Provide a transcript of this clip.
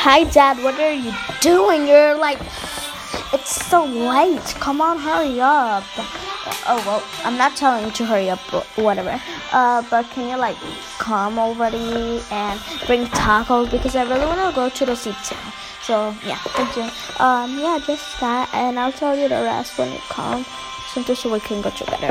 Hi, Dad. What are you doing? You're like, it's so late. Come on, hurry up. Uh, oh well, I'm not telling you to hurry up, but whatever. Uh, but can you like come already and bring tacos because I really want to go to the city. So yeah, thank you. Um, yeah, just that, and I'll tell you the rest when you come, so just so we can go together.